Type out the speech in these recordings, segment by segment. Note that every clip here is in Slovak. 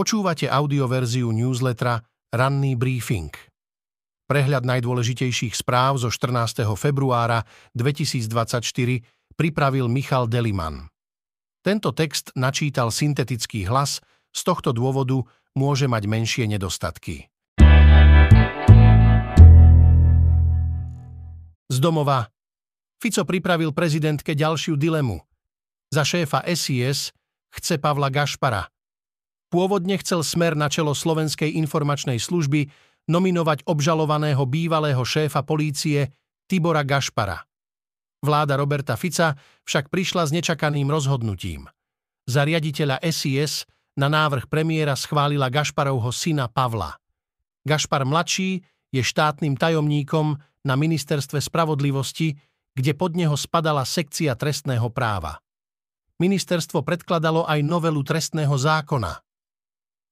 Počúvate audioverziu newslettera Ranný briefing. Prehľad najdôležitejších správ zo 14. februára 2024 pripravil Michal Deliman. Tento text načítal syntetický hlas, z tohto dôvodu môže mať menšie nedostatky. Z domova Fico pripravil prezidentke ďalšiu dilemu. Za šéfa SIS chce Pavla Gašpara – Pôvodne chcel Smer na čelo Slovenskej informačnej služby nominovať obžalovaného bývalého šéfa polície Tibora Gašpara. Vláda Roberta Fica však prišla s nečakaným rozhodnutím. Za riaditeľa SIS na návrh premiéra schválila Gašparovho syna Pavla. Gašpar mladší je štátnym tajomníkom na ministerstve spravodlivosti, kde pod neho spadala sekcia trestného práva. Ministerstvo predkladalo aj novelu trestného zákona.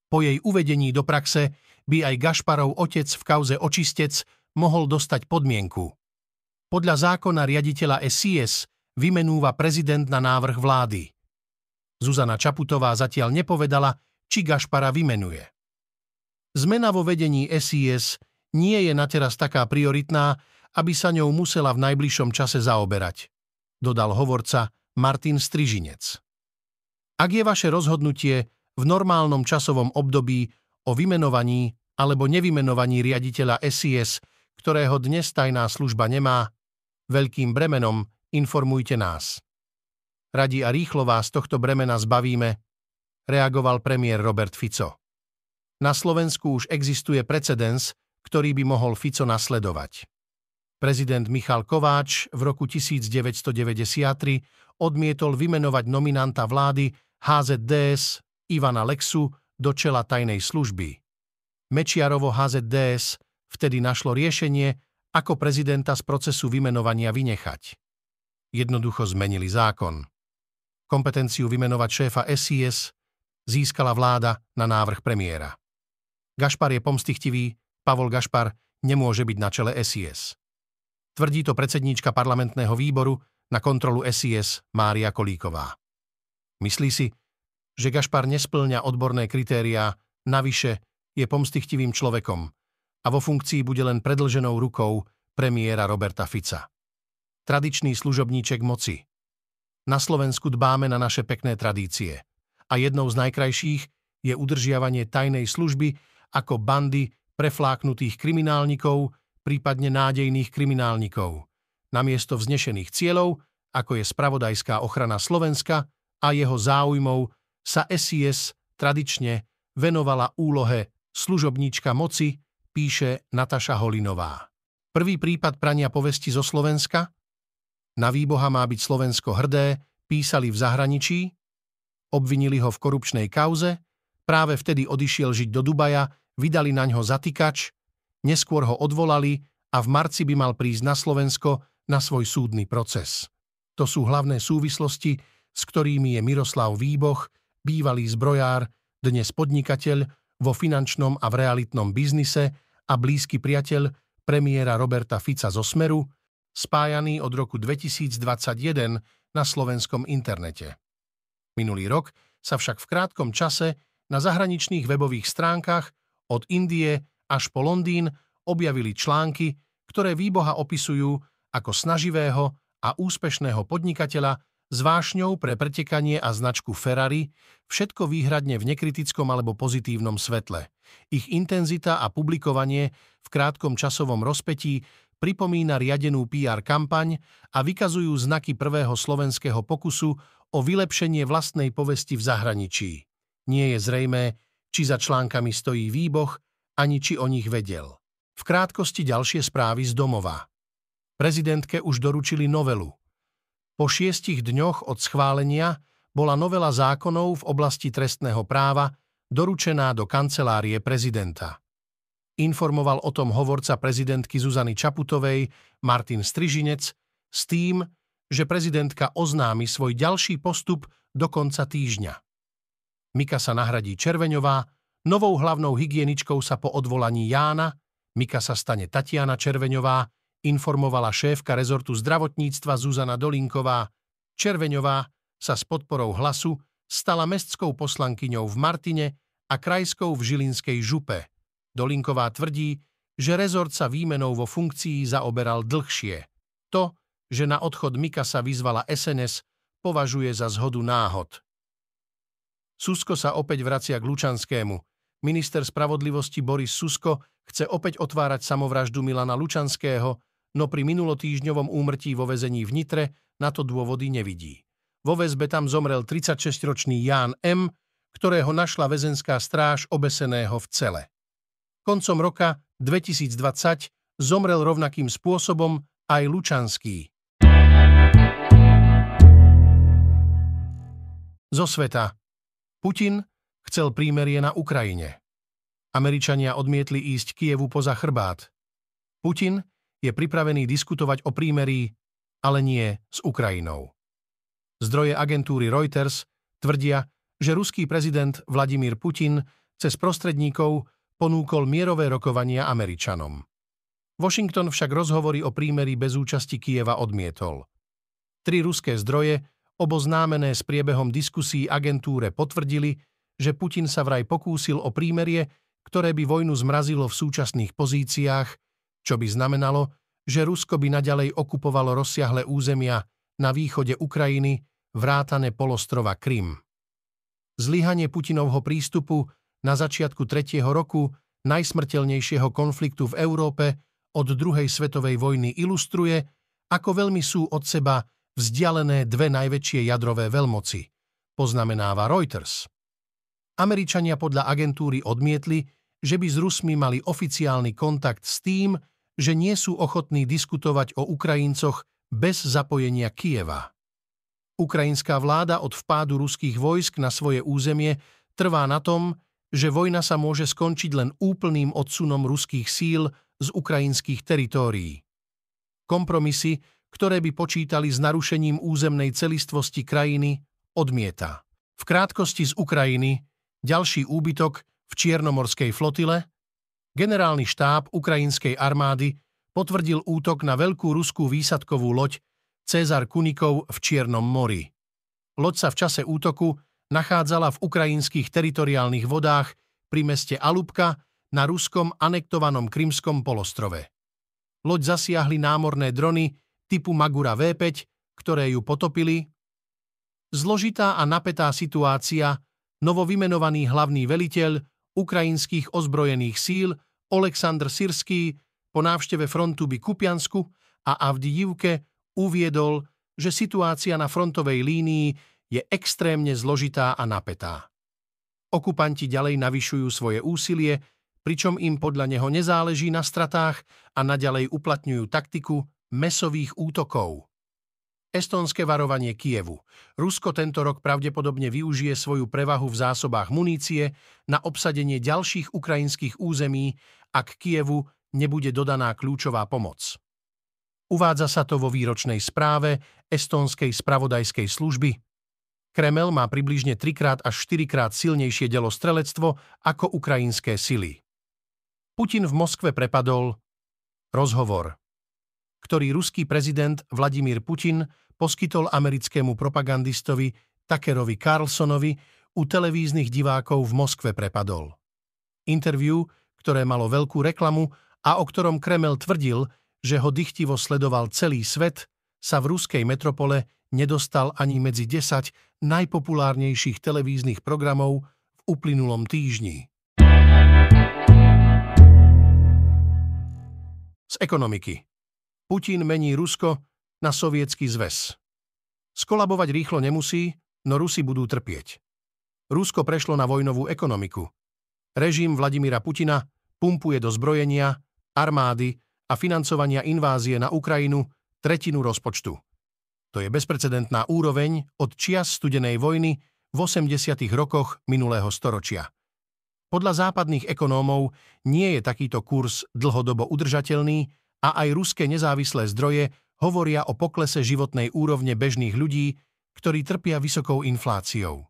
Po jej uvedení do praxe by aj Gašparov otec v kauze očistec mohol dostať podmienku. Podľa zákona riaditeľa SIS vymenúva prezident na návrh vlády. Zuzana Čaputová zatiaľ nepovedala, či Gašpara vymenuje. Zmena vo vedení SIS nie je na teraz taká prioritná, aby sa ňou musela v najbližšom čase zaoberať, dodal hovorca Martin Strižinec. Ak je vaše rozhodnutie v normálnom časovom období o vymenovaní alebo nevymenovaní riaditeľa SIS, ktorého dnes tajná služba nemá, veľkým bremenom informujte nás. Radi a rýchlo vás tohto bremena zbavíme, reagoval premiér Robert Fico. Na Slovensku už existuje precedens, ktorý by mohol Fico nasledovať. Prezident Michal Kováč v roku 1993 odmietol vymenovať nominanta vlády HZDS Ivana Lexu do čela tajnej služby. Mečiarovo HZDS vtedy našlo riešenie, ako prezidenta z procesu vymenovania vynechať. Jednoducho zmenili zákon. Kompetenciu vymenovať šéfa SIS získala vláda na návrh premiéra. Gašpar je pomstichtivý, Pavol Gašpar nemôže byť na čele SIS. Tvrdí to predsedníčka parlamentného výboru na kontrolu SIS Mária Kolíková. Myslí si, že Gašpar nesplňa odborné kritériá, navyše je pomstichtivým človekom a vo funkcii bude len predlženou rukou premiéra Roberta Fica. Tradičný služobníček moci. Na Slovensku dbáme na naše pekné tradície a jednou z najkrajších je udržiavanie tajnej služby ako bandy prefláknutých kriminálnikov, prípadne nádejných kriminálnikov, namiesto vznešených cieľov, ako je spravodajská ochrana Slovenska a jeho záujmov sa SIS tradične venovala úlohe služobníčka moci, píše Nataša Holinová. Prvý prípad prania povesti zo Slovenska? Na výboha má byť Slovensko hrdé, písali v zahraničí, obvinili ho v korupčnej kauze, práve vtedy odišiel žiť do Dubaja, vydali na ňo zatýkač, neskôr ho odvolali a v marci by mal prísť na Slovensko na svoj súdny proces. To sú hlavné súvislosti, s ktorými je Miroslav Výboch bývalý zbrojár, dnes podnikateľ vo finančnom a v realitnom biznise a blízky priateľ premiéra Roberta Fica zo Smeru, spájaný od roku 2021 na slovenskom internete. Minulý rok sa však v krátkom čase na zahraničných webových stránkach od Indie až po Londýn objavili články, ktoré výboha opisujú ako snaživého a úspešného podnikateľa s vášňou pre pretekanie a značku Ferrari, všetko výhradne v nekritickom alebo pozitívnom svetle. Ich intenzita a publikovanie v krátkom časovom rozpetí pripomína riadenú PR kampaň a vykazujú znaky prvého slovenského pokusu o vylepšenie vlastnej povesti v zahraničí. Nie je zrejmé, či za článkami stojí výboh, ani či o nich vedel. V krátkosti ďalšie správy z domova. Prezidentke už doručili novelu – po šiestich dňoch od schválenia bola novela zákonov v oblasti trestného práva doručená do kancelárie prezidenta. Informoval o tom hovorca prezidentky Zuzany Čaputovej Martin Strižinec s tým, že prezidentka oznámi svoj ďalší postup do konca týždňa. Mika sa nahradí Červeňová, novou hlavnou hygieničkou sa po odvolaní Jána, Mika sa stane Tatiana Červeňová, informovala šéfka rezortu zdravotníctva Zuzana Dolinková. Červeňová sa s podporou hlasu stala mestskou poslankyňou v Martine a krajskou v Žilinskej župe. Dolinková tvrdí, že rezort sa výmenou vo funkcii zaoberal dlhšie. To, že na odchod Mikasa vyzvala SNS, považuje za zhodu náhod. Susko sa opäť vracia k Lučanskému. Minister spravodlivosti Boris Susko chce opäť otvárať samovraždu Milana Lučanského, no pri minulotýždňovom úmrtí vo vezení v Nitre na to dôvody nevidí. Vo väzbe tam zomrel 36-ročný Ján M., ktorého našla väzenská stráž obeseného v cele. Koncom roka 2020 zomrel rovnakým spôsobom aj Lučanský. Zo sveta Putin chcel prímerie na Ukrajine. Američania odmietli ísť Kievu poza chrbát. Putin je pripravený diskutovať o prímerí, ale nie s Ukrajinou. Zdroje agentúry Reuters tvrdia, že ruský prezident Vladimír Putin cez prostredníkov ponúkol mierové rokovania Američanom. Washington však rozhovory o prímeri bez účasti Kieva odmietol. Tri ruské zdroje oboznámené s priebehom diskusí agentúre potvrdili, že Putin sa vraj pokúsil o prímerie, ktoré by vojnu zmrazilo v súčasných pozíciách, čo by znamenalo, že Rusko by naďalej okupovalo rozsiahle územia na východe Ukrajiny, vrátane polostrova Krym. Zlyhanie Putinovho prístupu na začiatku tretieho roku najsmrteľnejšieho konfliktu v Európe od druhej svetovej vojny ilustruje, ako veľmi sú od seba vzdialené dve najväčšie jadrové veľmoci, poznamenáva Reuters. Američania podľa agentúry odmietli, že by s Rusmi mali oficiálny kontakt s tým, že nie sú ochotní diskutovať o Ukrajincoch bez zapojenia Kieva. Ukrajinská vláda od vpádu ruských vojsk na svoje územie trvá na tom, že vojna sa môže skončiť len úplným odsunom ruských síl z ukrajinských teritórií. Kompromisy, ktoré by počítali s narušením územnej celistvosti krajiny, odmieta. V krátkosti z Ukrajiny ďalší úbytok v Čiernomorskej flotile, generálny štáb ukrajinskej armády potvrdil útok na veľkú ruskú výsadkovú loď Cezar Kunikov v Čiernom mori. Loď sa v čase útoku nachádzala v ukrajinských teritoriálnych vodách pri meste Alubka na ruskom anektovanom Krymskom polostrove. Loď zasiahli námorné drony typu Magura V5, ktoré ju potopili. Zložitá a napätá situácia, novovymenovaný hlavný veliteľ ukrajinských ozbrojených síl Oleksandr Sirský po návšteve frontu by Kupiansku a Avdijivke uviedol, že situácia na frontovej línii je extrémne zložitá a napätá. Okupanti ďalej navyšujú svoje úsilie, pričom im podľa neho nezáleží na stratách a naďalej uplatňujú taktiku mesových útokov. Estonské varovanie Kievu. Rusko tento rok pravdepodobne využije svoju prevahu v zásobách munície na obsadenie ďalších ukrajinských území, ak Kievu nebude dodaná kľúčová pomoc. Uvádza sa to vo výročnej správe Estónskej spravodajskej služby. Kremel má približne 3 krát až 4 krát silnejšie delostrelectvo ako ukrajinské sily. Putin v Moskve prepadol rozhovor ktorý ruský prezident Vladimír Putin poskytol americkému propagandistovi Takerovi Carlsonovi u televíznych divákov v Moskve prepadol. Interview, ktoré malo veľkú reklamu a o ktorom Kremel tvrdil, že ho dychtivo sledoval celý svet, sa v ruskej metropole nedostal ani medzi 10 najpopulárnejších televíznych programov v uplynulom týždni. Z ekonomiky. Putin mení Rusko na sovietský zväz. Skolabovať rýchlo nemusí, no Rusi budú trpieť. Rusko prešlo na vojnovú ekonomiku. Režim Vladimíra Putina pumpuje do zbrojenia, armády a financovania invázie na Ukrajinu tretinu rozpočtu. To je bezprecedentná úroveň od čias studenej vojny v 80. rokoch minulého storočia. Podľa západných ekonómov nie je takýto kurz dlhodobo udržateľný a aj ruské nezávislé zdroje hovoria o poklese životnej úrovne bežných ľudí, ktorí trpia vysokou infláciou.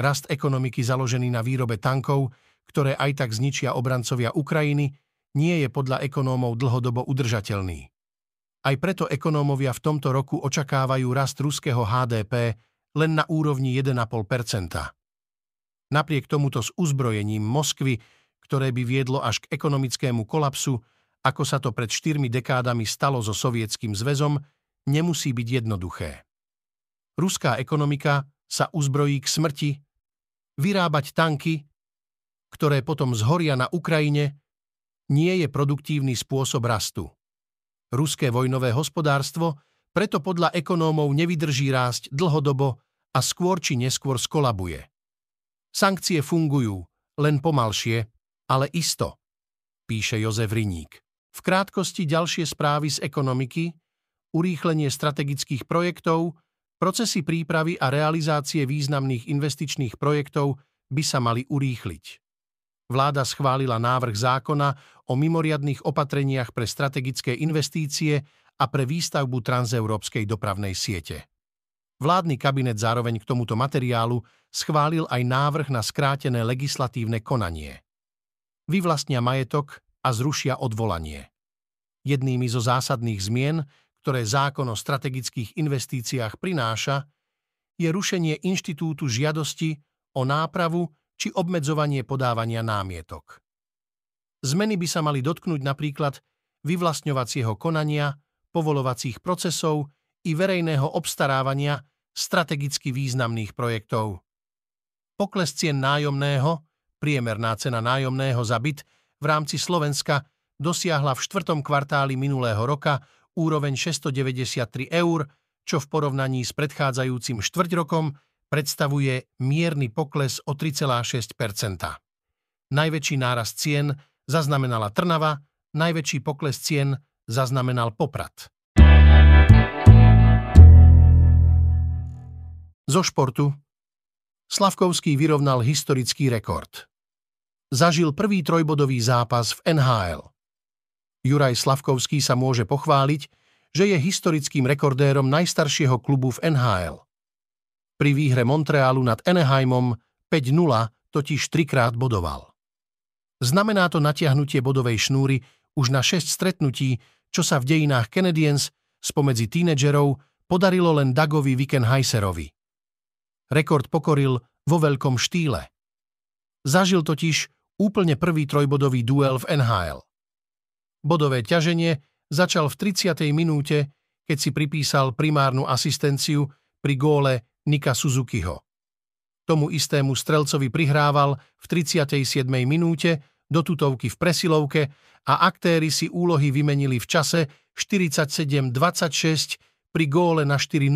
Rast ekonomiky založený na výrobe tankov, ktoré aj tak zničia obrancovia Ukrajiny, nie je podľa ekonómov dlhodobo udržateľný. Aj preto ekonómovia v tomto roku očakávajú rast ruského HDP len na úrovni 1,5% Napriek tomuto s uzbrojením Moskvy, ktoré by viedlo až k ekonomickému kolapsu, ako sa to pred štyrmi dekádami stalo so Sovietským zväzom, nemusí byť jednoduché. Ruská ekonomika sa uzbrojí k smrti, vyrábať tanky, ktoré potom zhoria na Ukrajine, nie je produktívny spôsob rastu. Ruské vojnové hospodárstvo preto podľa ekonómov nevydrží rásť dlhodobo a skôr či neskôr skolabuje. Sankcie fungujú, len pomalšie, ale isto, píše Jozef Riník. V krátkosti ďalšie správy z ekonomiky, urýchlenie strategických projektov, procesy prípravy a realizácie významných investičných projektov by sa mali urýchliť vláda schválila návrh zákona o mimoriadných opatreniach pre strategické investície a pre výstavbu transeurópskej dopravnej siete. Vládny kabinet zároveň k tomuto materiálu schválil aj návrh na skrátené legislatívne konanie. Vyvlastnia majetok a zrušia odvolanie. Jednými zo zásadných zmien, ktoré zákon o strategických investíciách prináša, je rušenie inštitútu žiadosti o nápravu či obmedzovanie podávania námietok. Zmeny by sa mali dotknúť napríklad vyvlastňovacieho konania, povolovacích procesov i verejného obstarávania strategicky významných projektov. Pokles cien nájomného, priemerná cena nájomného za byt v rámci Slovenska dosiahla v štvrtom kvartáli minulého roka úroveň 693 eur, čo v porovnaní s predchádzajúcim štvrťrokom predstavuje mierny pokles o 3,6 Najväčší nárast cien zaznamenala Trnava, najväčší pokles cien zaznamenal Poprad. Zo športu Slavkovský vyrovnal historický rekord. Zažil prvý trojbodový zápas v NHL. Juraj Slavkovský sa môže pochváliť, že je historickým rekordérom najstaršieho klubu v NHL. Pri výhre Montrealu nad Anaheimom 5-0 totiž trikrát bodoval. Znamená to natiahnutie bodovej šnúry už na 6 stretnutí, čo sa v dejinách Canadiens spomedzi tínedžerov podarilo len Dagovi Wickenheiserovi. Rekord pokoril vo veľkom štýle. Zažil totiž úplne prvý trojbodový duel v NHL. Bodové ťaženie začal v 30. minúte, keď si pripísal primárnu asistenciu pri góle Nika Suzukiho. Tomu istému strelcovi prihrával v 37. minúte do tutovky v presilovke a aktéry si úlohy vymenili v čase 47-26 pri góle na 4-0.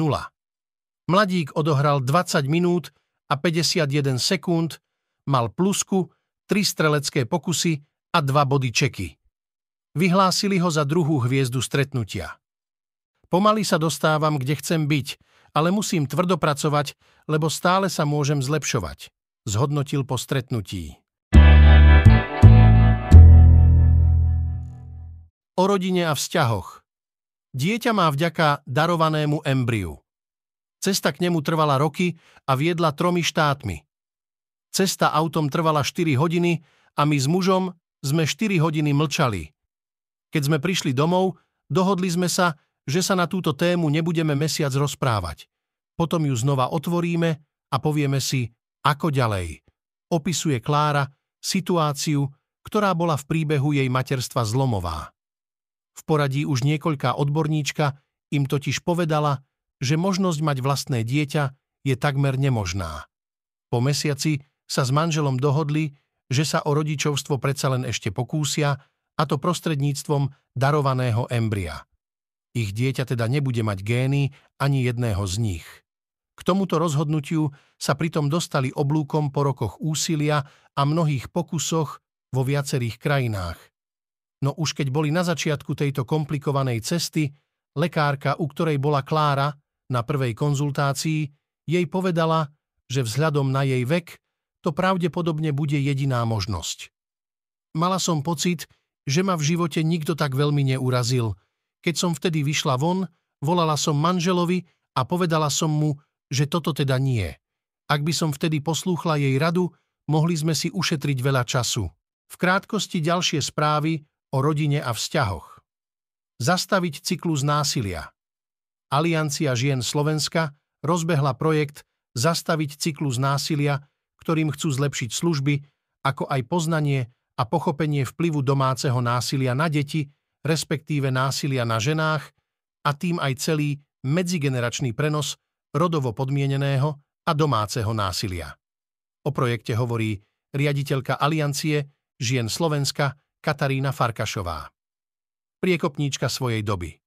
Mladík odohral 20 minút a 51 sekúnd, mal plusku, 3 strelecké pokusy a 2 body čeky. Vyhlásili ho za druhú hviezdu stretnutia. Pomaly sa dostávam, kde chcem byť, ale musím tvrdo pracovať, lebo stále sa môžem zlepšovať, zhodnotil po stretnutí. O rodine a vzťahoch. Dieťa má vďaka darovanému embriu. Cesta k nemu trvala roky a viedla tromi štátmi. Cesta autom trvala 4 hodiny a my s mužom sme 4 hodiny mlčali. Keď sme prišli domov, dohodli sme sa, že sa na túto tému nebudeme mesiac rozprávať. Potom ju znova otvoríme a povieme si, ako ďalej. Opisuje Klára situáciu, ktorá bola v príbehu jej materstva zlomová. V poradí už niekoľká odborníčka im totiž povedala, že možnosť mať vlastné dieťa je takmer nemožná. Po mesiaci sa s manželom dohodli, že sa o rodičovstvo predsa len ešte pokúsia, a to prostredníctvom darovaného embria. Ich dieťa teda nebude mať gény ani jedného z nich. K tomuto rozhodnutiu sa pritom dostali oblúkom po rokoch úsilia a mnohých pokusoch vo viacerých krajinách. No už keď boli na začiatku tejto komplikovanej cesty, lekárka, u ktorej bola Klára, na prvej konzultácii, jej povedala, že vzhľadom na jej vek to pravdepodobne bude jediná možnosť. Mala som pocit, že ma v živote nikto tak veľmi neurazil – keď som vtedy vyšla von, volala som manželovi a povedala som mu, že toto teda nie. Ak by som vtedy poslúchla jej radu, mohli sme si ušetriť veľa času. V krátkosti ďalšie správy o rodine a vzťahoch. Zastaviť cyklus násilia. Aliancia žien Slovenska rozbehla projekt Zastaviť cyklus násilia, ktorým chcú zlepšiť služby, ako aj poznanie a pochopenie vplyvu domáceho násilia na deti, respektíve násilia na ženách a tým aj celý medzigeneračný prenos rodovo podmieneného a domáceho násilia. O projekte hovorí riaditeľka Aliancie žien Slovenska Katarína Farkašová. Priekopníčka svojej doby.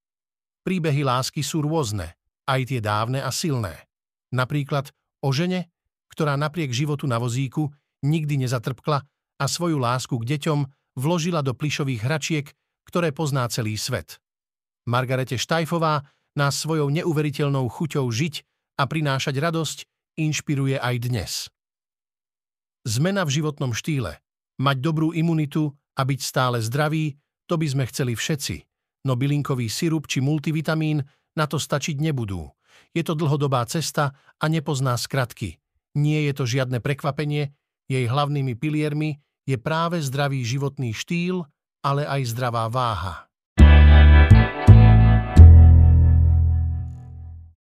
Príbehy lásky sú rôzne, aj tie dávne a silné. Napríklad o žene, ktorá napriek životu na vozíku nikdy nezatrpkla a svoju lásku k deťom vložila do plišových hračiek, ktoré pozná celý svet. Margarete Štajfová nás svojou neuveriteľnou chuťou žiť a prinášať radosť inšpiruje aj dnes. Zmena v životnom štýle, mať dobrú imunitu a byť stále zdravý, to by sme chceli všetci, no bylinkový sirup či multivitamín na to stačiť nebudú. Je to dlhodobá cesta a nepozná skratky. Nie je to žiadne prekvapenie, jej hlavnými piliermi je práve zdravý životný štýl, ale aj zdravá váha.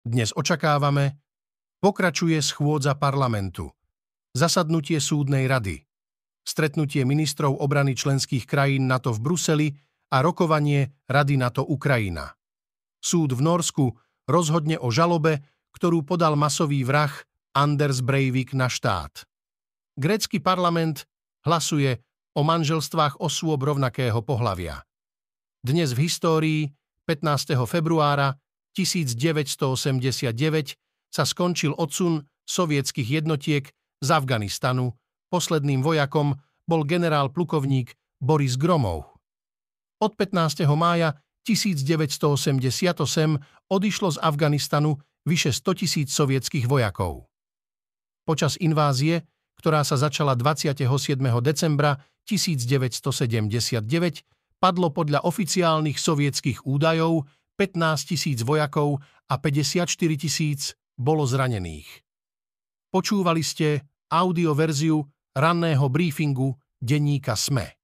Dnes očakávame, pokračuje schôdza parlamentu, zasadnutie súdnej rady, stretnutie ministrov obrany členských krajín NATO v Bruseli a rokovanie Rady NATO Ukrajina. Súd v Norsku rozhodne o žalobe, ktorú podal masový vrah Anders Breivik na štát. Grécky parlament hlasuje o manželstvách osôb rovnakého pohlavia. Dnes v histórii, 15. februára, 1989 sa skončil odsun sovietských jednotiek z Afganistanu. Posledným vojakom bol generál plukovník Boris Gromov. Od 15. mája 1988 odišlo z Afganistanu vyše 100 tisíc sovietských vojakov. Počas invázie, ktorá sa začala 27. decembra 1979, padlo podľa oficiálnych sovietských údajov 15 tisíc vojakov a 54 tisíc bolo zranených. Počúvali ste audioverziu ranného briefingu denníka SME.